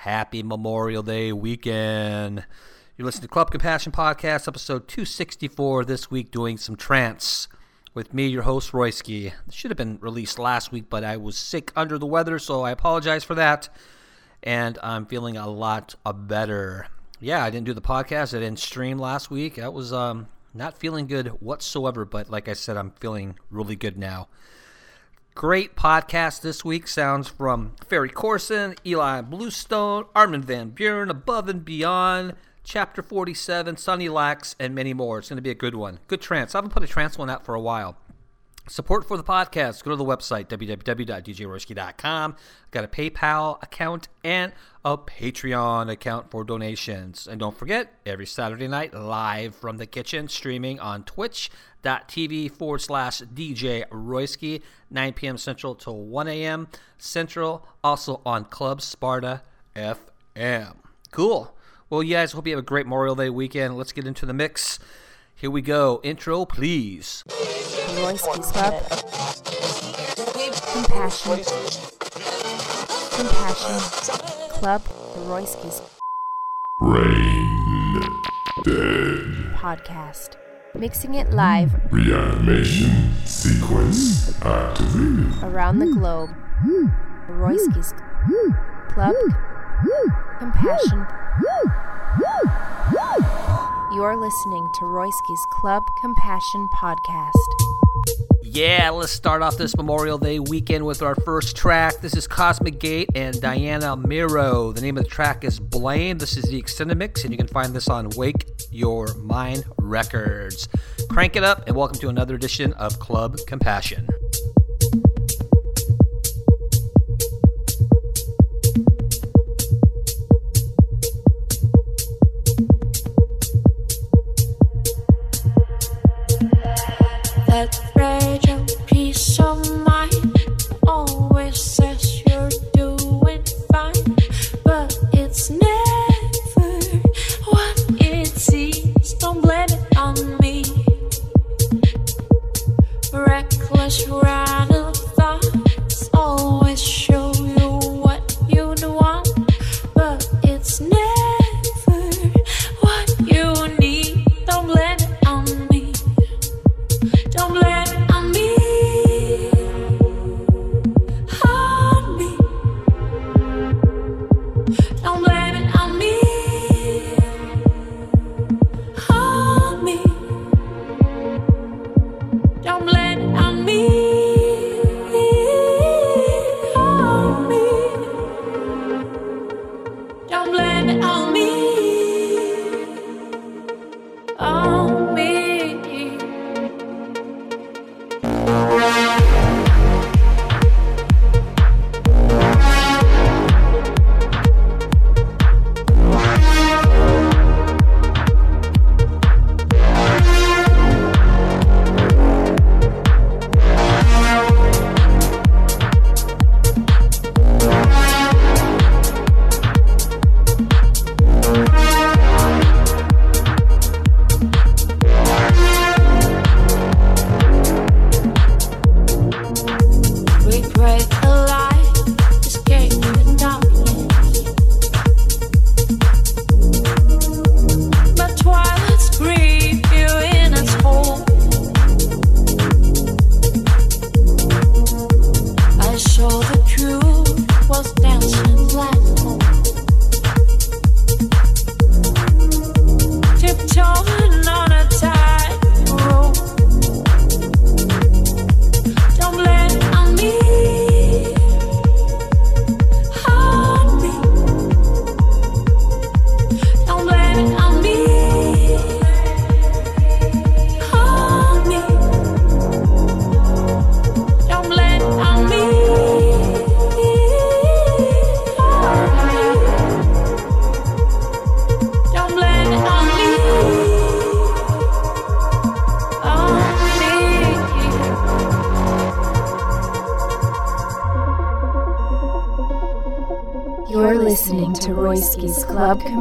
Happy Memorial Day weekend. You're listening to Club Compassion Podcast, episode 264 this week, doing some trance with me, your host, Royski. Should have been released last week, but I was sick under the weather, so I apologize for that. And I'm feeling a lot better. Yeah, I didn't do the podcast. I didn't stream last week. That was um, not feeling good whatsoever, but like I said, I'm feeling really good now. Great podcast this week sounds from Ferry Corsten, Ilan Bluestone, Armin Van Buuren, Above and Beyond, Chapter 47, Sunny Lax, and many more. It's going to be a good one. Good trance. I haven't put a trance one out for a while. Support for the podcast, go to the website, www.djroyski.com. Got a PayPal account and a Patreon account for donations. And don't forget, every Saturday night, live from the kitchen, streaming on twitch.tv forward slash DJ Royski, 9 p.m. Central to 1 a.m. Central, also on Club Sparta FM. Cool. Well, you guys, hope you have a great Memorial Day weekend. Let's get into the mix. Here we go. Intro, please. Royski's Club. Compassion. Compassion. Club Royski's Brain dead. podcast. Mixing it live Reanimation sequence activated. around the globe. Royski's Club Compassion. You're listening to Royski's Club Compassion podcast. Yeah, let's start off this Memorial Day weekend with our first track. This is Cosmic Gate and Diana Miro. The name of the track is Blame. This is the extended mix, and you can find this on Wake Your Mind Records. Crank it up, and welcome to another edition of Club Compassion. Reckless run of peace of mine always says you're doing fine, but it's never what it seems. Stumbling on me. Reckless Rhana thoughts always show Club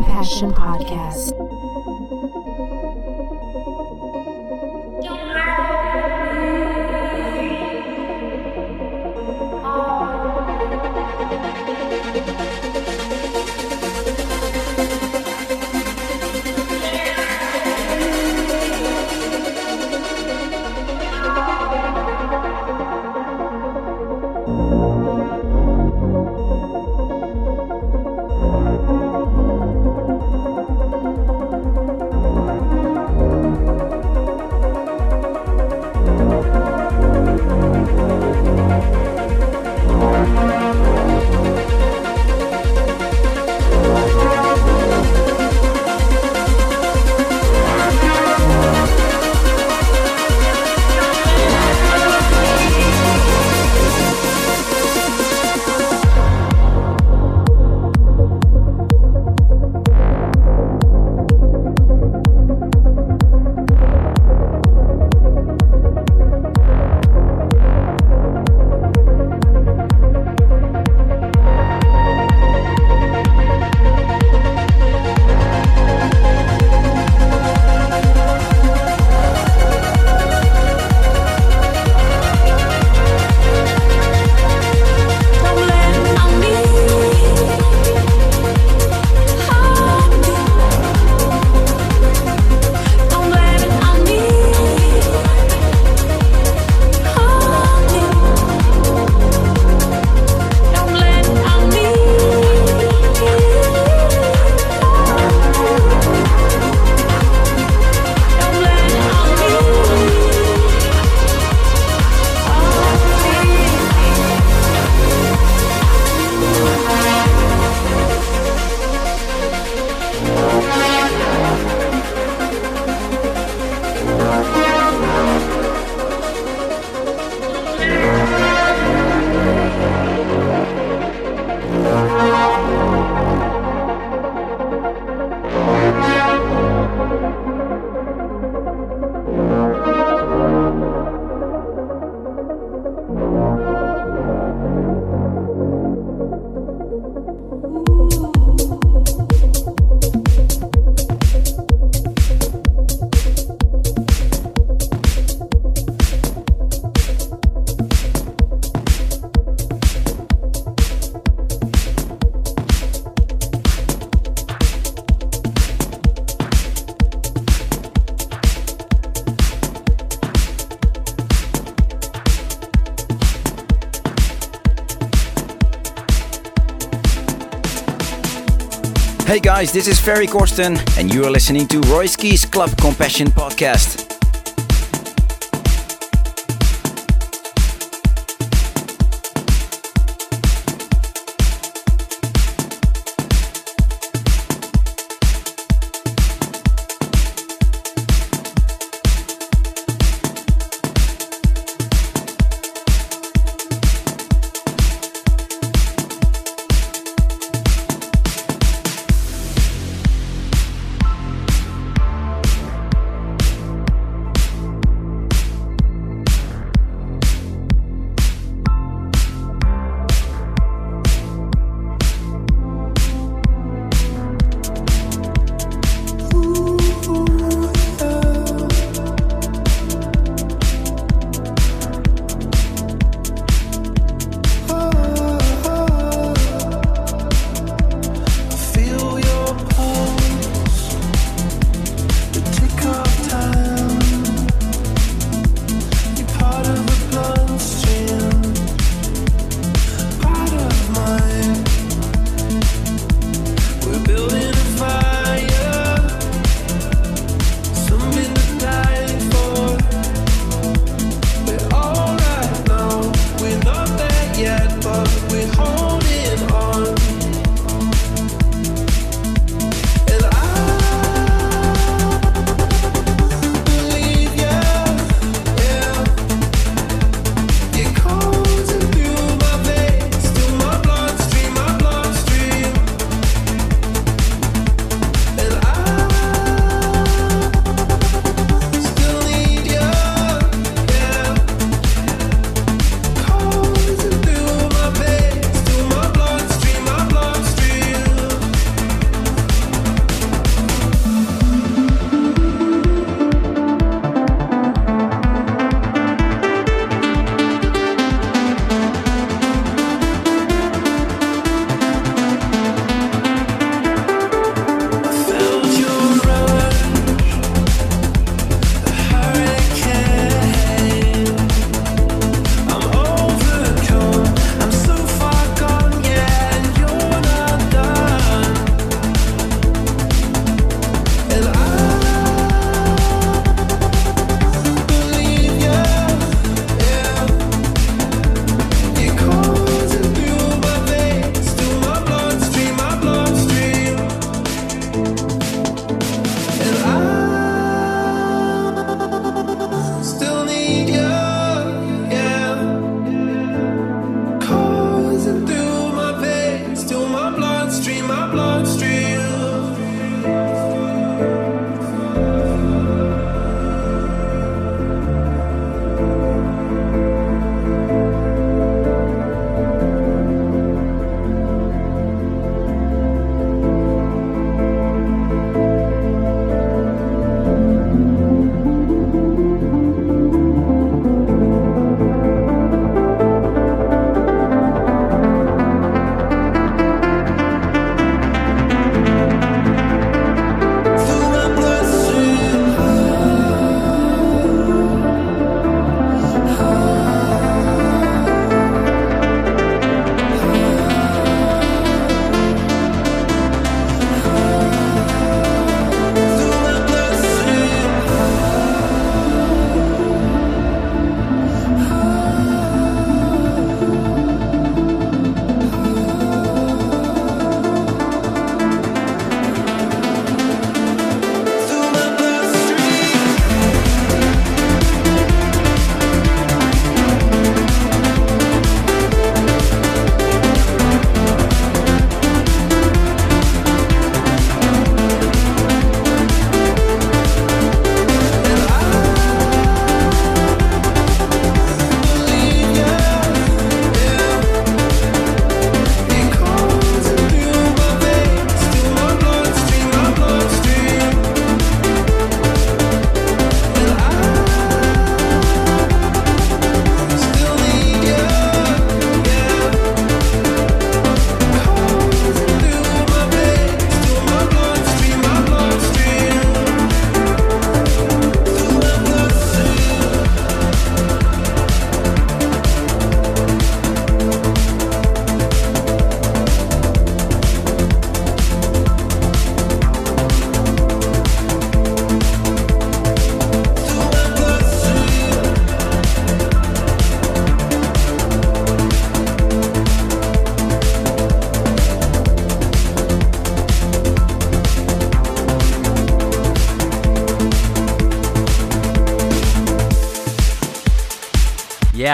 Hey guys, this is Ferry Corsten, and you are listening to Royski's Club Compassion Podcast.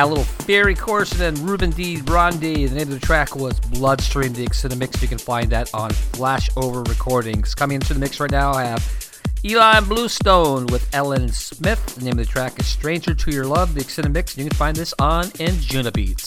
A little Ferry Corsten and then Ruben de Ronde. The name of the track was Bloodstream, the extended mix. You can find that on Flashover Recordings. Coming into the mix right now, I have Ilan Bluestone with Ellen Smith. The name of the track is Stranger to Your Love, the extended mix. You can find this on Anjunabeats.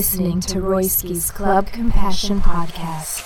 Listening to Royski's Club Compassion Podcast.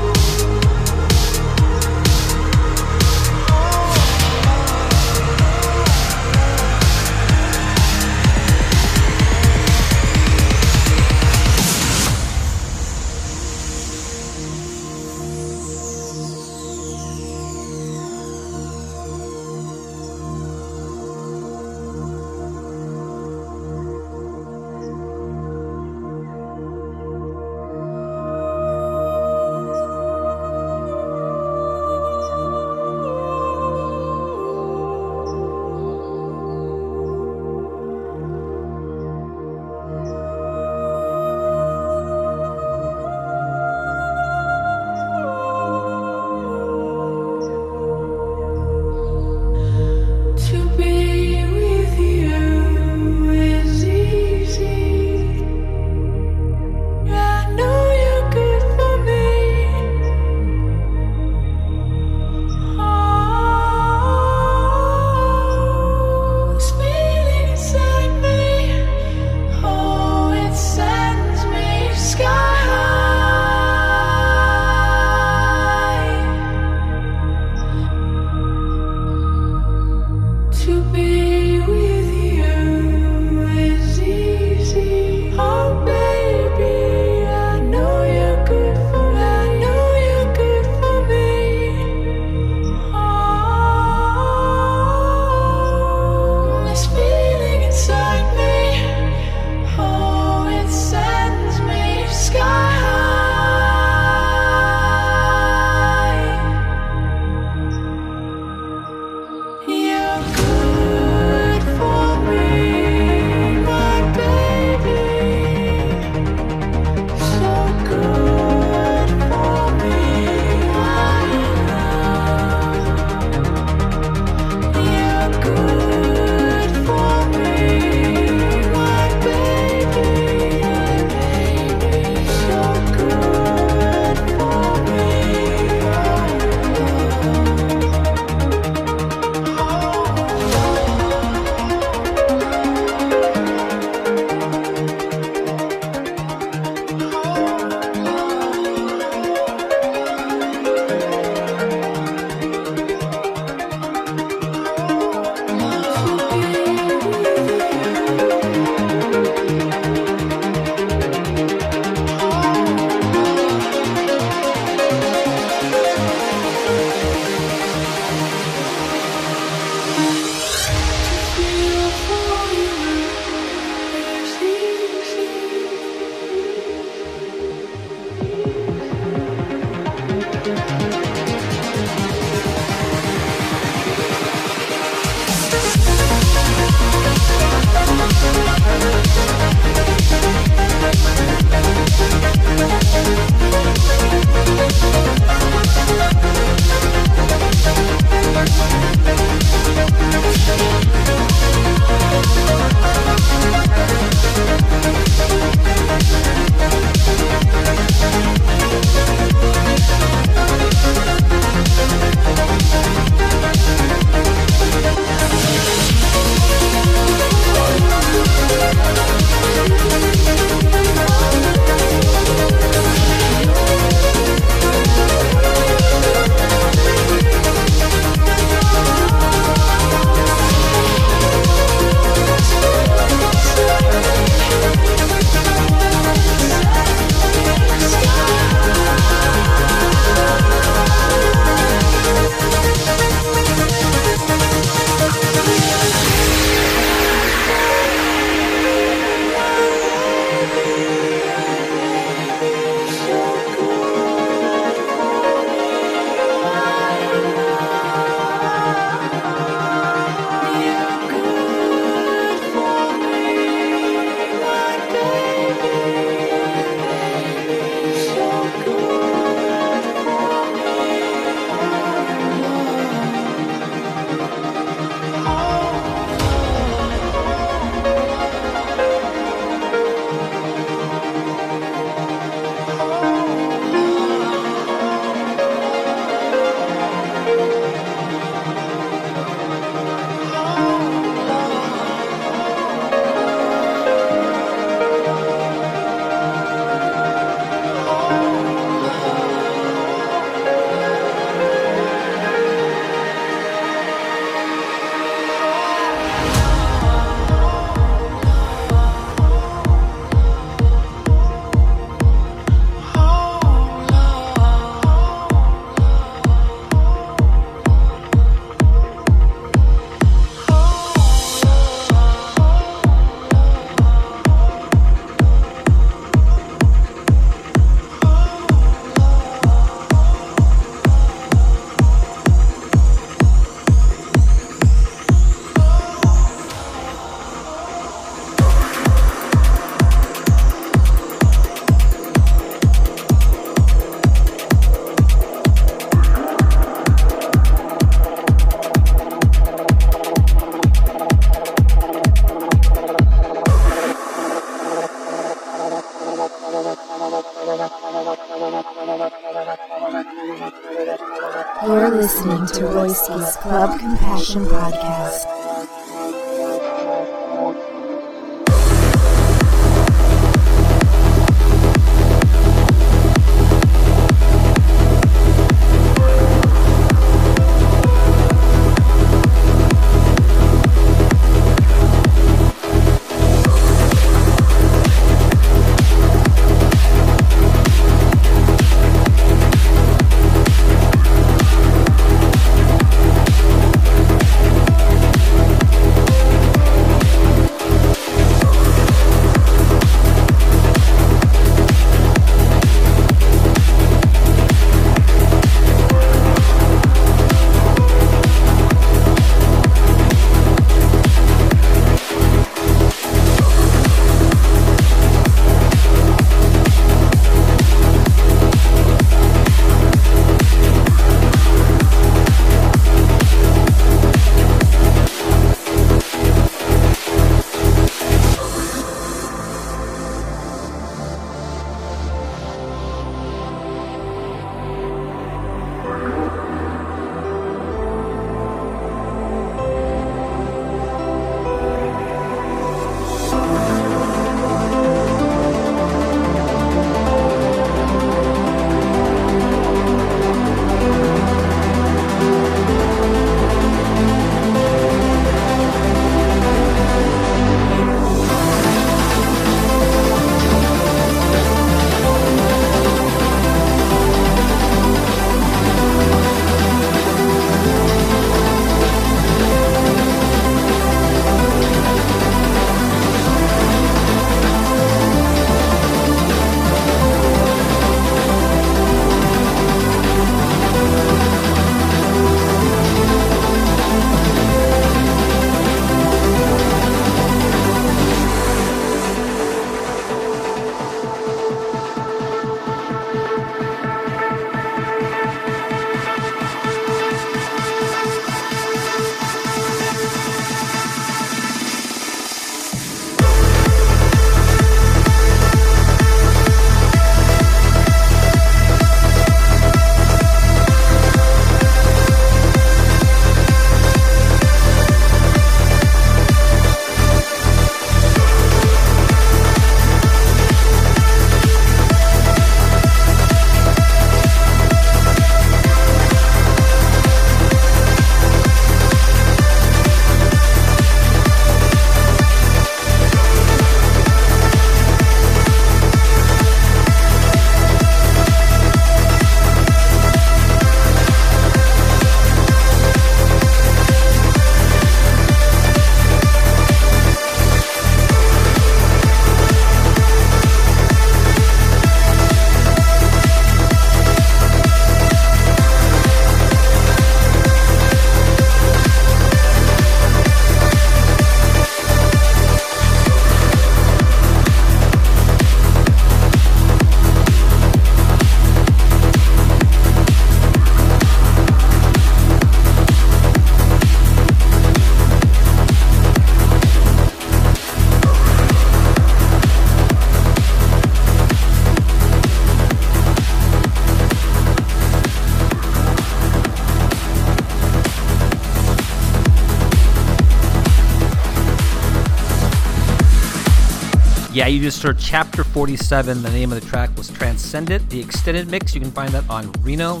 You just heard Chapter 47. The name of the track was Transcendent. The extended mix, you can find that on Reno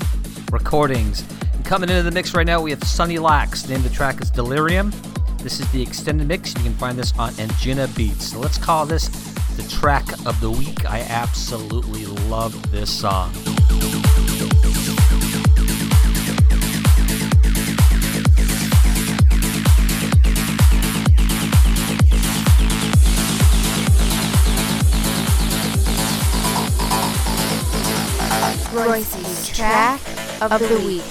Recordings. And coming into the mix right now, we have Sunny Lax. The name of the track is Delirium. This is the extended mix. You can find this on Anjunabeats. So let's call this the track of the week. I absolutely love this song. Royce's track of the week.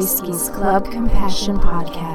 To Club Compassion Podcast.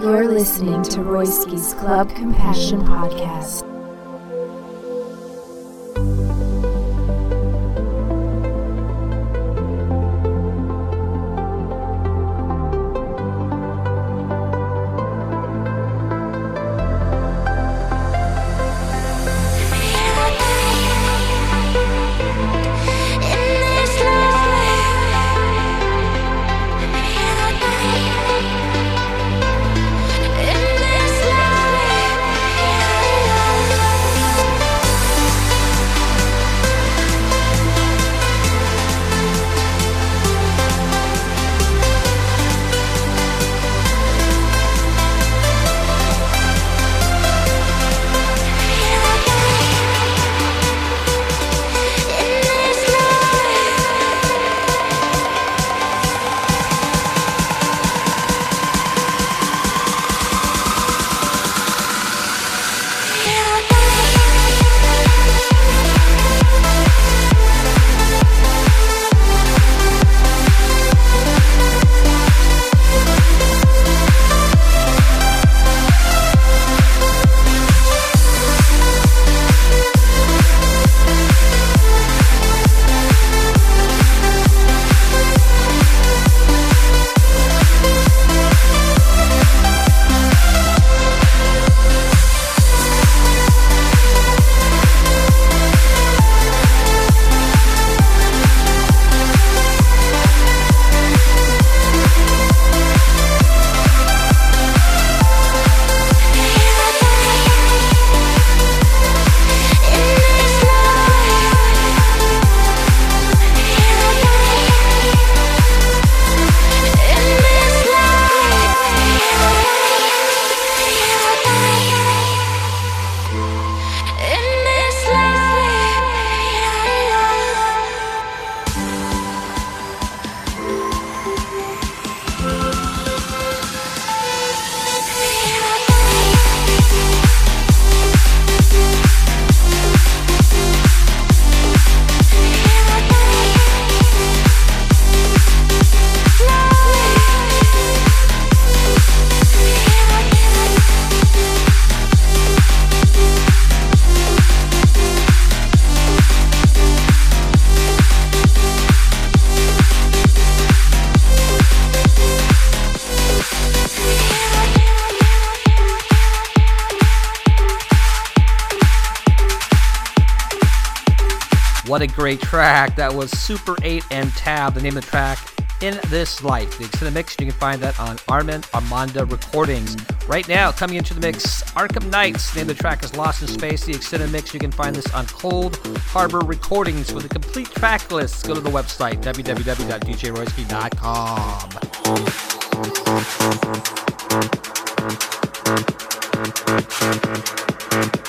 You're listening to Royski's Club Compassion Podcast. what a great track. That was Super 8 and Tab, the name of the track, In This Life. The extended mix, you can find that on Armin Armanda Recordings. Right now, coming into the mix, Arkham Knights. The name of the track is Lost in Space. The extended mix, you can find this on Cold Harbor Recordings. For the complete track list, go to the website, www.djroyski.com.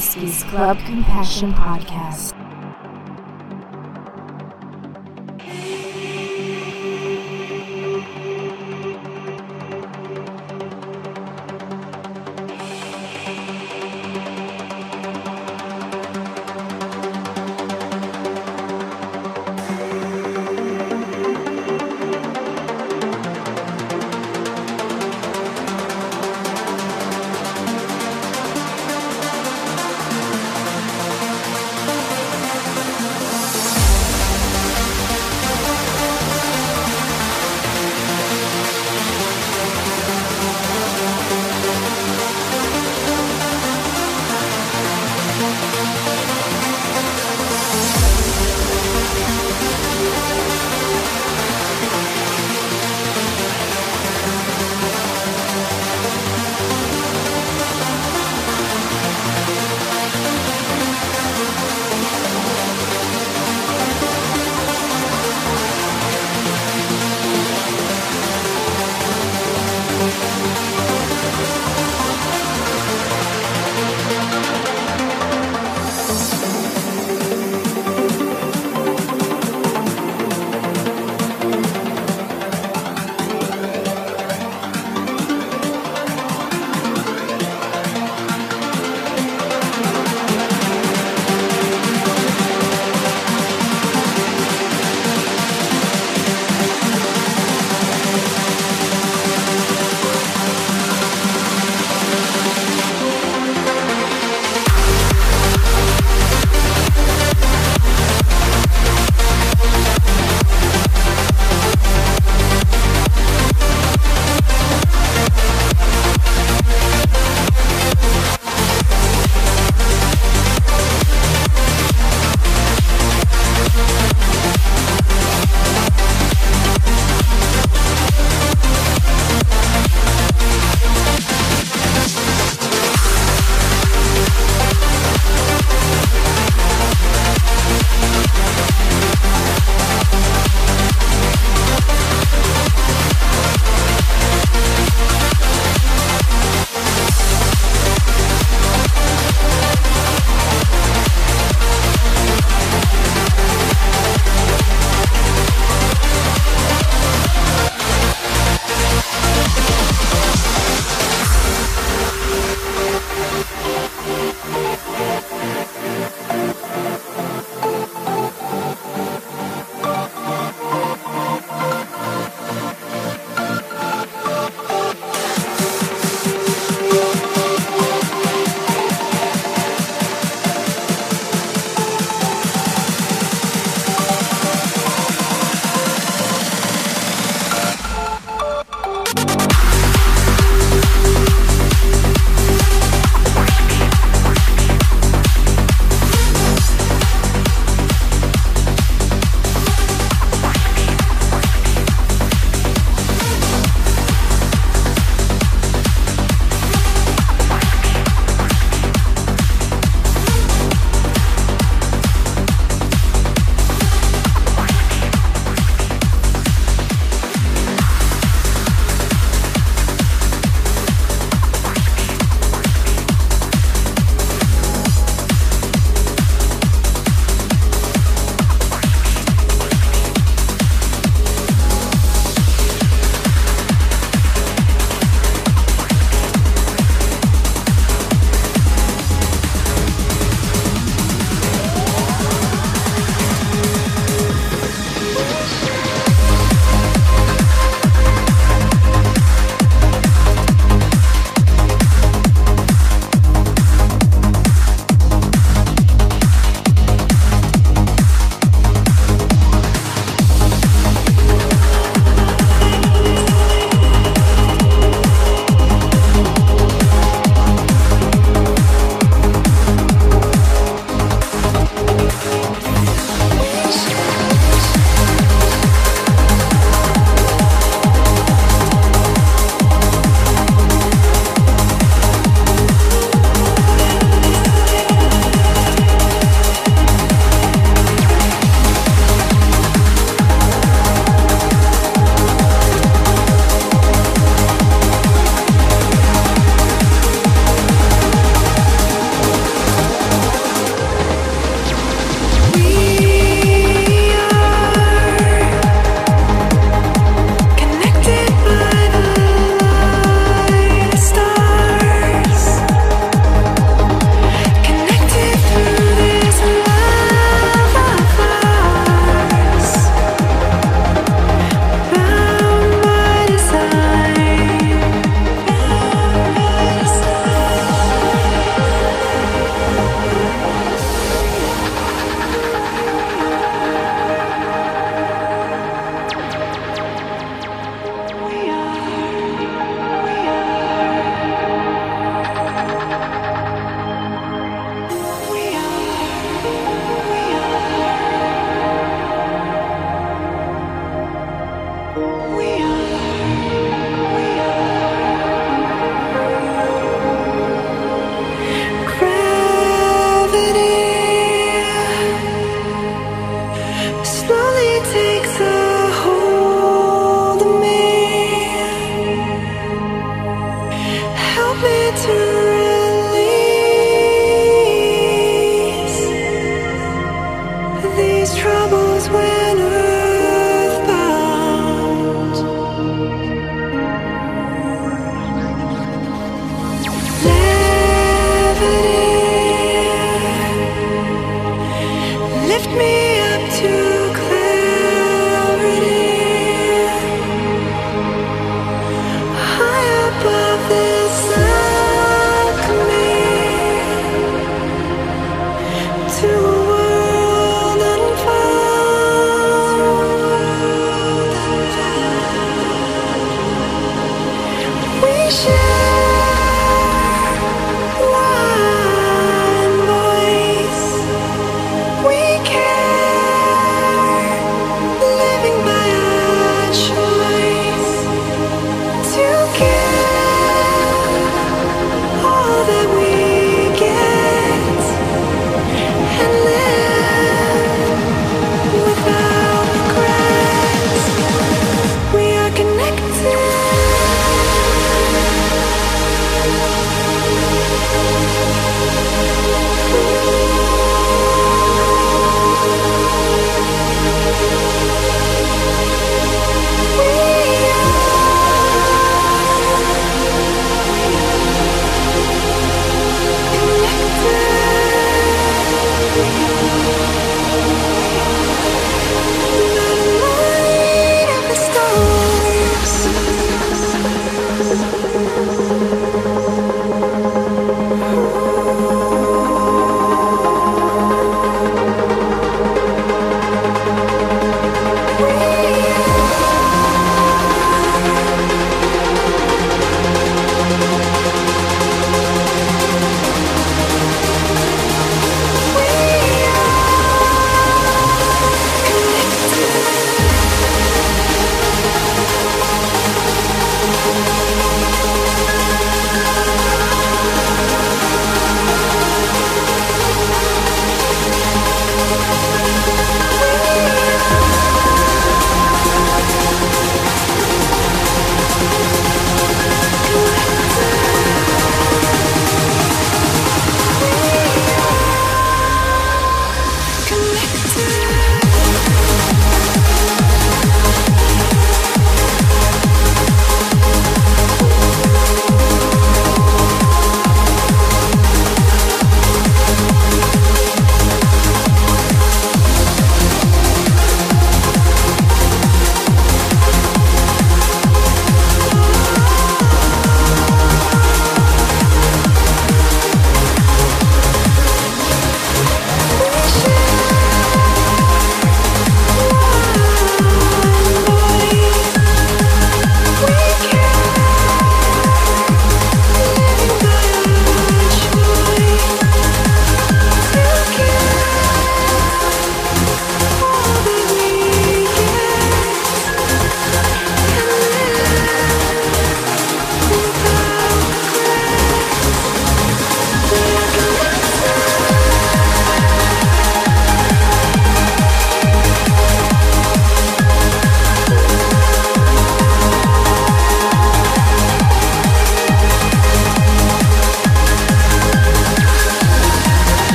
listening Club Compassion Podcast.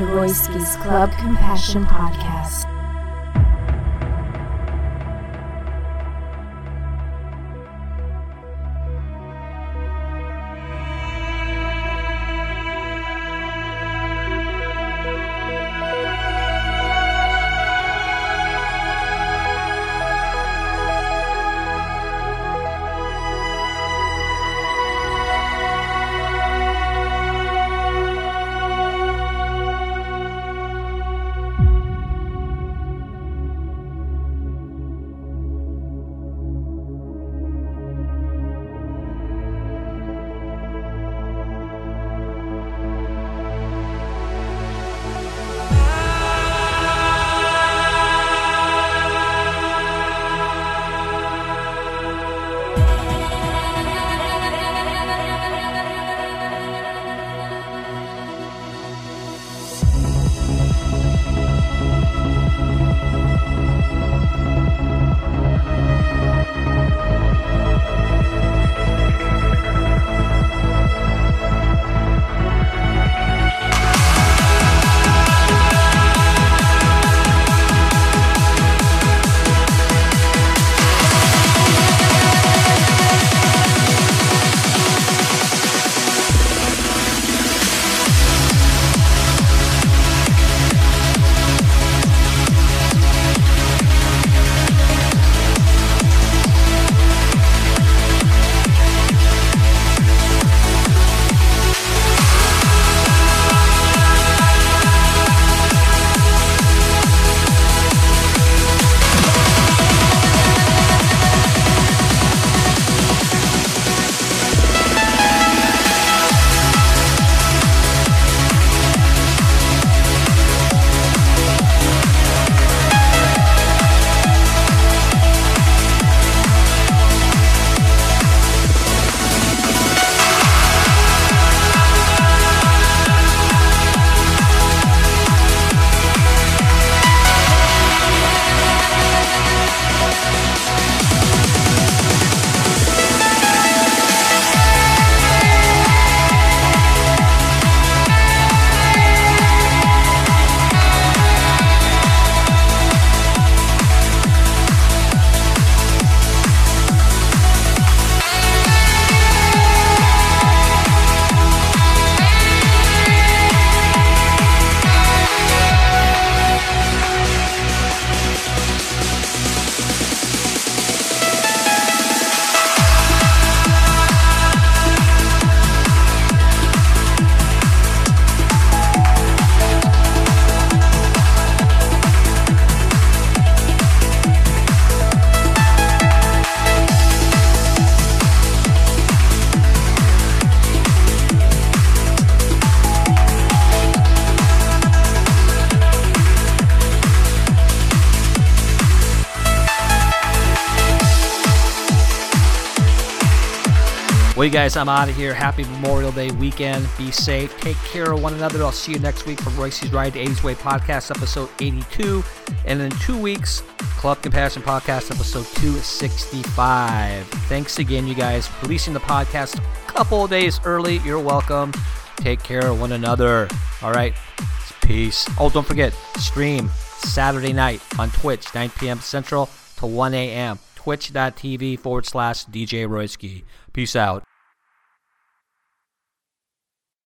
To Royski's Club Compassion Podcast. You guys, I'm out of here. Happy Memorial Day weekend. Be safe. Take care of one another. I'll see you next week for Royce's Ride to 80s Way podcast, episode 82. And in two weeks, Club Compassion podcast, episode 265. Thanks again, you guys, for releasing the podcast a couple of days early. You're welcome. Take care of one another. All right. Peace. Oh, don't forget, stream Saturday night on Twitch, 9 p.m. Central to 1 a.m. Twitch.tv forward slash DJ Royski. Peace out.